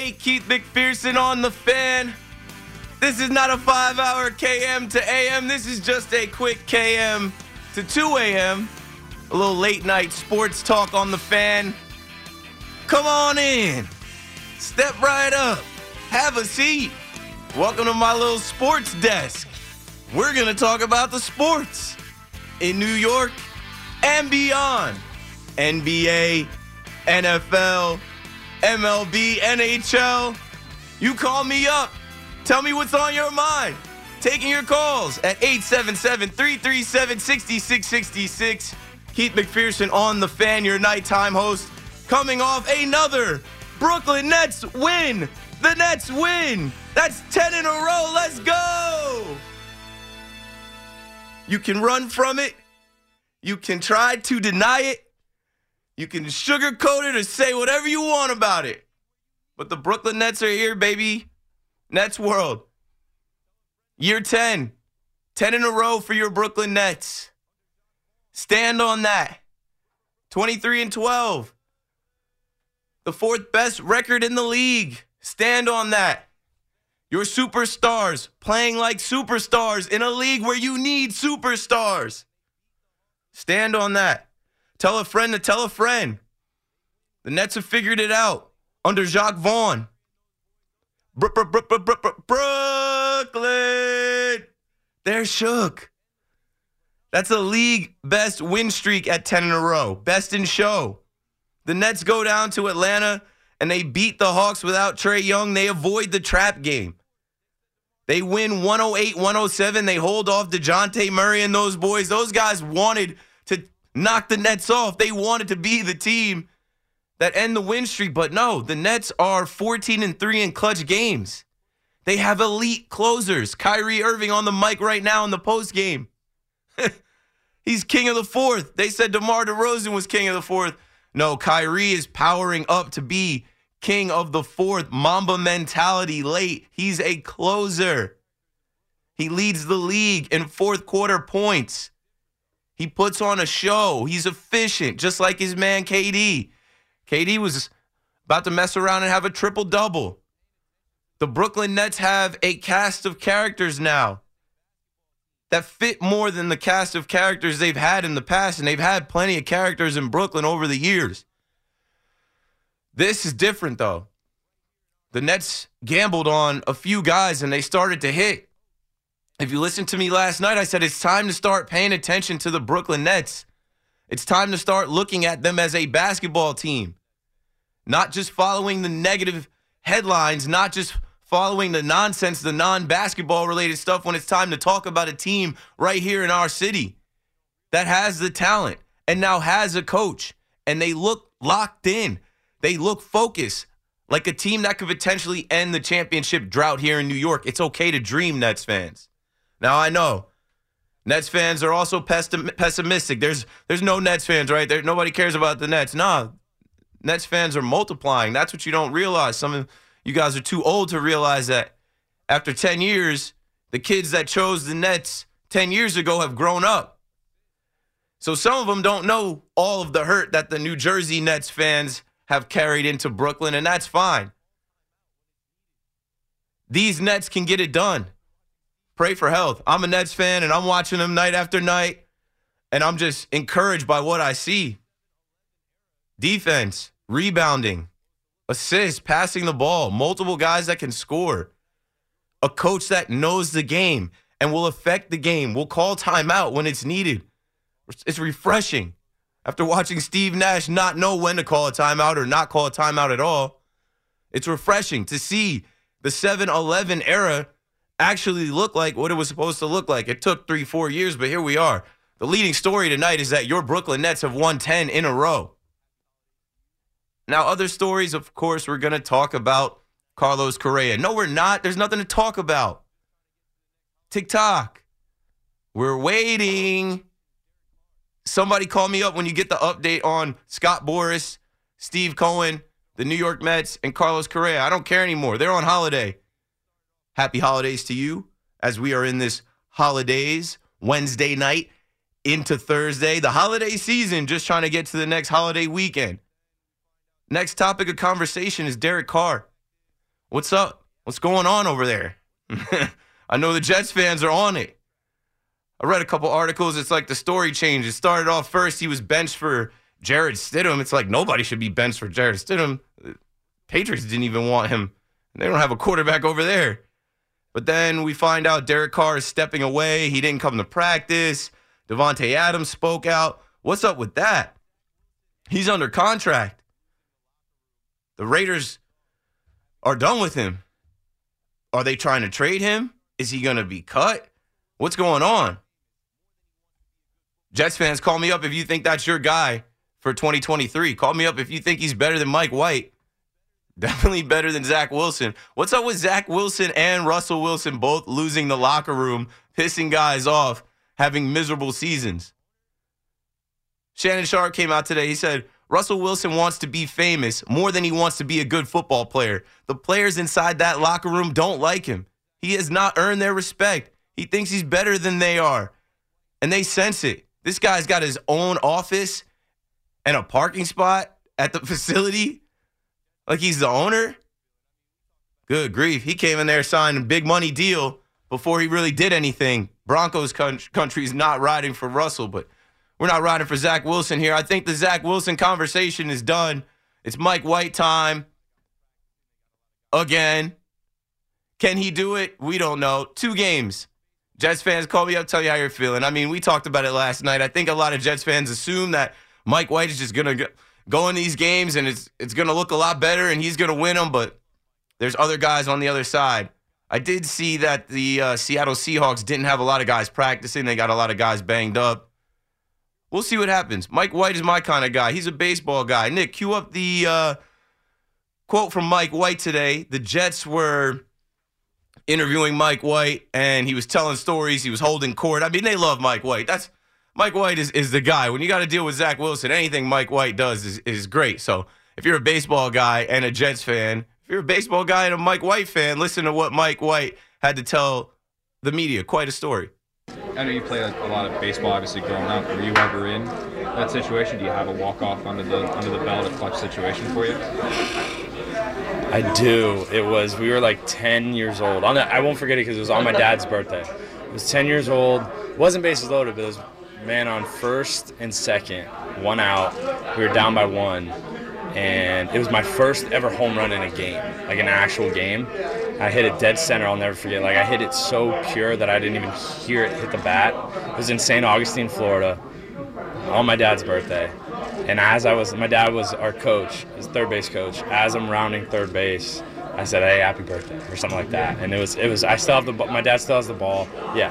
Night. Keith McPherson on the fan. This is not a five hour KM to AM. This is just a quick KM to 2 AM. A little late night sports talk on the fan. Come on in. Step right up. Have a seat. Welcome to my little sports desk. We're going to talk about the sports in New York and beyond. NBA, NFL, MLB, NHL. You call me up. Tell me what's on your mind. Taking your calls at 877 337 6666. Keith McPherson on the fan, your nighttime host, coming off another Brooklyn Nets win. The Nets win. That's 10 in a row. Let's go. You can run from it. You can try to deny it. You can sugarcoat it or say whatever you want about it. But the Brooklyn Nets are here, baby. Nets world. Year 10. 10 in a row for your Brooklyn Nets. Stand on that. 23 and 12. The fourth best record in the league. Stand on that. Your superstars playing like superstars in a league where you need superstars. Stand on that. Tell a friend to tell a friend. The Nets have figured it out under Jacque Vaughn. Br- br- br- br- br- br- Brooklyn. They're shook. That's a league best win streak at 10 in a row. Best in show. The Nets go down to Atlanta and they beat the Hawks without Trae Young. They avoid the trap game. They win 108 107. They hold off Dejounte Murray and those boys. Those guys wanted knock the Nets off. They wanted to be the team that end the win streak. But no, the Nets are 14 and 3 in clutch games. They have elite closers. Kyrie Irving on the mic right now in the post game. He's king of the fourth. They said DeMar DeRozan was king of the fourth. No, Kyrie is powering up to be king of the fourth. Mamba mentality late. He's a closer. He leads the league in fourth quarter points. He puts on a show. He's efficient, just like his man KD. KD was about to mess around and have a triple double. The Brooklyn Nets have a cast of characters now that fit more than the cast of characters they've had in the past, and they've had plenty of characters in Brooklyn over the years. This is different, though. The Nets gambled on a few guys and they started to hit. If you listened to me last night, I said it's time to start paying attention to the Brooklyn Nets. It's time to start looking at them as a basketball team, not just following the negative headlines, not just following the nonsense, the non basketball related stuff when it's time to talk about a team right here in our city that has the talent and now has a coach and they look locked in. They look focused like a team that could potentially end the championship drought here in New York. It's okay to dream, Nets fans. Now I know Nets fans are also pessim- pessimistic. There's there's no Nets fans, right? There nobody cares about the Nets. Nah, Nets fans are multiplying. That's what you don't realize. Some of you guys are too old to realize that after 10 years, the kids that chose the Nets 10 years ago have grown up. So some of them don't know all of the hurt that the New Jersey Nets fans have carried into Brooklyn, and that's fine. These Nets can get it done. Pray for health. I'm a Nets fan, and I'm watching them night after night, and I'm just encouraged by what I see. Defense, rebounding, assists, passing the ball, multiple guys that can score, a coach that knows the game and will affect the game, will call timeout when it's needed. It's refreshing after watching Steve Nash not know when to call a timeout or not call a timeout at all. It's refreshing to see the 7 11 era actually look like what it was supposed to look like. It took three, four years, but here we are. The leading story tonight is that your Brooklyn Nets have won 10 in a row. Now, other stories, of course, we're going to talk about Carlos Correa. No, we're not. There's nothing to talk about. TikTok. We're waiting. Somebody call me up when you get the update on Scott Boras, Steve Cohen, the New York Mets, and Carlos Correa. I don't care anymore. They're on holiday. Happy holidays to you as we are in this holidays Wednesday night into Thursday. The holiday season, just trying to get to the next holiday weekend. Next topic of conversation is Derek Carr. What's up? What's going on over there? I know the Jets fans are on it. I read a couple articles. It's like the story changed. It started off first, he was benched for Jarrett Stidham. It's like nobody should be benched for Jarrett Stidham. Patriots didn't even want him. They don't have a quarterback over there. But then we find out Derek Carr is stepping away. He didn't come to practice. Davante Adams spoke out. What's up with that? He's under contract. The Raiders are done with him. Are they trying to trade him? Is he going to be cut? What's going on? Jets fans, call me up if you think that's your guy for 2023. Call me up if you think he's better than Mike White. Definitely better than Zach Wilson. What's up with Zach Wilson and Russell Wilson both losing the locker room, pissing guys off, having miserable seasons? Shannon Sharpe came out today. He said, Russell Wilson wants to be famous more than he wants to be a good football player. The players inside that locker room don't like him. He has not earned their respect. He thinks he's better than they are. And they sense it. This guy's got his own office and a parking spot at the facility. Like he's the owner. Good grief. He came in there, signed a big money deal before he really did anything. Broncos country is not riding for Russell, but we're not riding for Zach Wilson here. I think the Zach Wilson conversation is done. It's Mike White time. Again. Can he do it? We don't know. Two games. Jets fans, call me up, tell you how you're feeling. I mean, we talked about it last night. I think a lot of Jets fans assume that Mike White is just going to go in these games and it's it's going to look a lot better and he's going to win them, but there's other guys on the other side. I did see that the uh, Seattle Seahawks didn't have a lot of guys practicing. They got a lot of guys banged up. We'll see what happens. Mike White is my kind of guy. He's a baseball guy. Nick, cue up the uh, quote from Mike White today. The Jets were interviewing Mike White, and he was telling stories. He was holding court. I mean, they love Mike White. That's Mike White is, is the guy. When you got to deal with Zach Wilson, anything Mike White does is, is great. So if you're a baseball guy and a Jets fan, if you're a baseball guy and a Mike White fan, listen to what Mike White had to tell the media. Quite a story. I know you played a lot of baseball, obviously growing up. Were you ever in that situation? Do you have a walk off under the under the belt, a clutch situation for you? I do. It was we were like 10 years old. On the, I won't forget it because it was on my dad's birthday. It was 10 years old. It wasn't bases loaded, but it was man on first and second, one out. We were down by one, and it was my first ever home run in a game, like an actual game. I hit it dead center. I'll never forget. Like I hit it so pure that I didn't even hear it hit the bat. It was in St. Augustine, Florida, on my dad's birthday. And as I was, my dad was our coach, his third base coach. As I'm rounding third base, I said, "Hey, happy birthday" or something like that, and it was it was. I still have the my dad still has the ball. Yeah,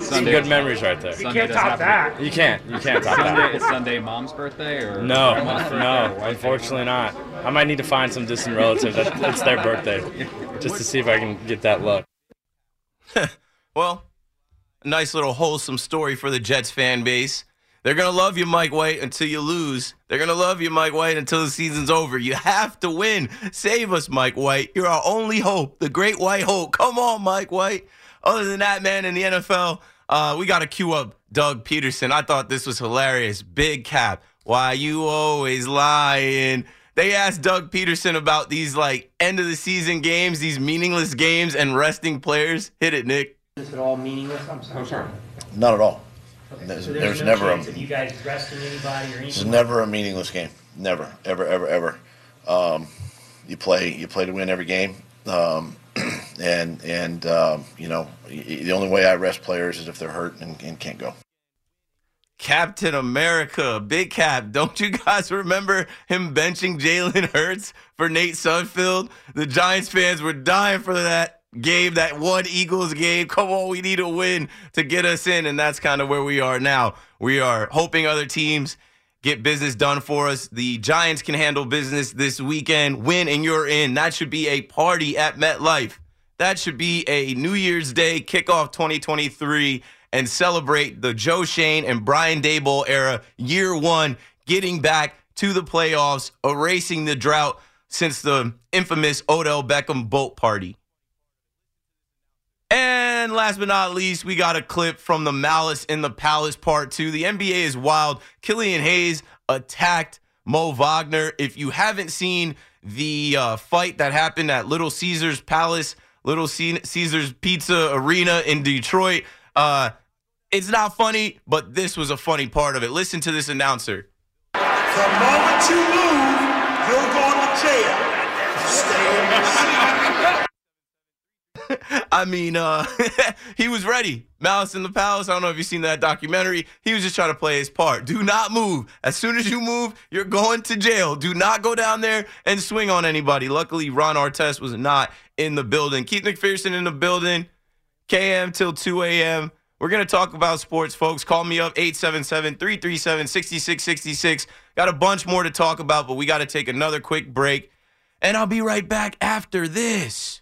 some good memories right there. Sunday doesn't have to You can't you can't top Sunday that. is Sunday mom's birthday or No, birthday no, or unfortunately not. I might need to find some distant relative that it's their birthday, just to see if I can get that luck. Well, nice little wholesome story for the Jets fan base. They're going to love you, Mike White, until you lose. They're going to love you, Mike White, until the season's over. You have to win. Save us, Mike White. You're our only hope, the great white hope. Come on, Mike White. Other than that, man, in the NFL, uh, we got to cue up Doug Pederson. I thought this was hilarious. Big cap. Why you always lying? They asked Doug Pederson about these like end of the season games, these meaningless games, and resting players. Hit it, Nick. Is it all meaningless? I'm so sorry. Not at all. Okay, There's, so there's no never a of you guys resting anybody or there's anything. never a meaningless game. Never, ever, ever, ever. Um, you play you play to win every game, um, and and um, you know the only way I rest players is if they're hurt and, and can't go. Captain America, Big Cap. Don't you guys remember him benching Jalen Hurts for Nate Sudfeld? The Giants fans were dying for that game, that one Eagles game. Come on, we need a win to get us in, and that's kind of where we are now. We are hoping other teams get business done for us. The Giants can handle business this weekend. Win and you're in. That should be a party at MetLife. That should be a New Year's Day kickoff 2023 and celebrate the Joe Schoen and Brian Daboll era, year one, getting back to the playoffs, erasing the drought since the infamous Odell Beckham boat party. And last but not least, we got a clip from the Malice in the Palace part two. The NBA is wild. Killian Hayes attacked Mo Wagner. If you haven't seen the uh, fight that happened at Little Caesars Palace, Little Caesars Pizza Arena in Detroit, uh, it's not funny, but this was a funny part of it. Listen to this announcer. The moment you move, you're going to jail. Stay in your seat. I mean, uh, he was ready. Malice in the Palace. I don't know if you've seen that documentary. He was just trying to play his part. Do not move. As soon as you move, you're going to jail. Do not go down there and swing on anybody. Luckily, Ron Artest was not in the building. Keith McPherson in the building. KM till 2 a.m. We're going to talk about sports, folks. Call me up 877 337 6666. Got a bunch more to talk about, but we got to take another quick break. And I'll be right back after this.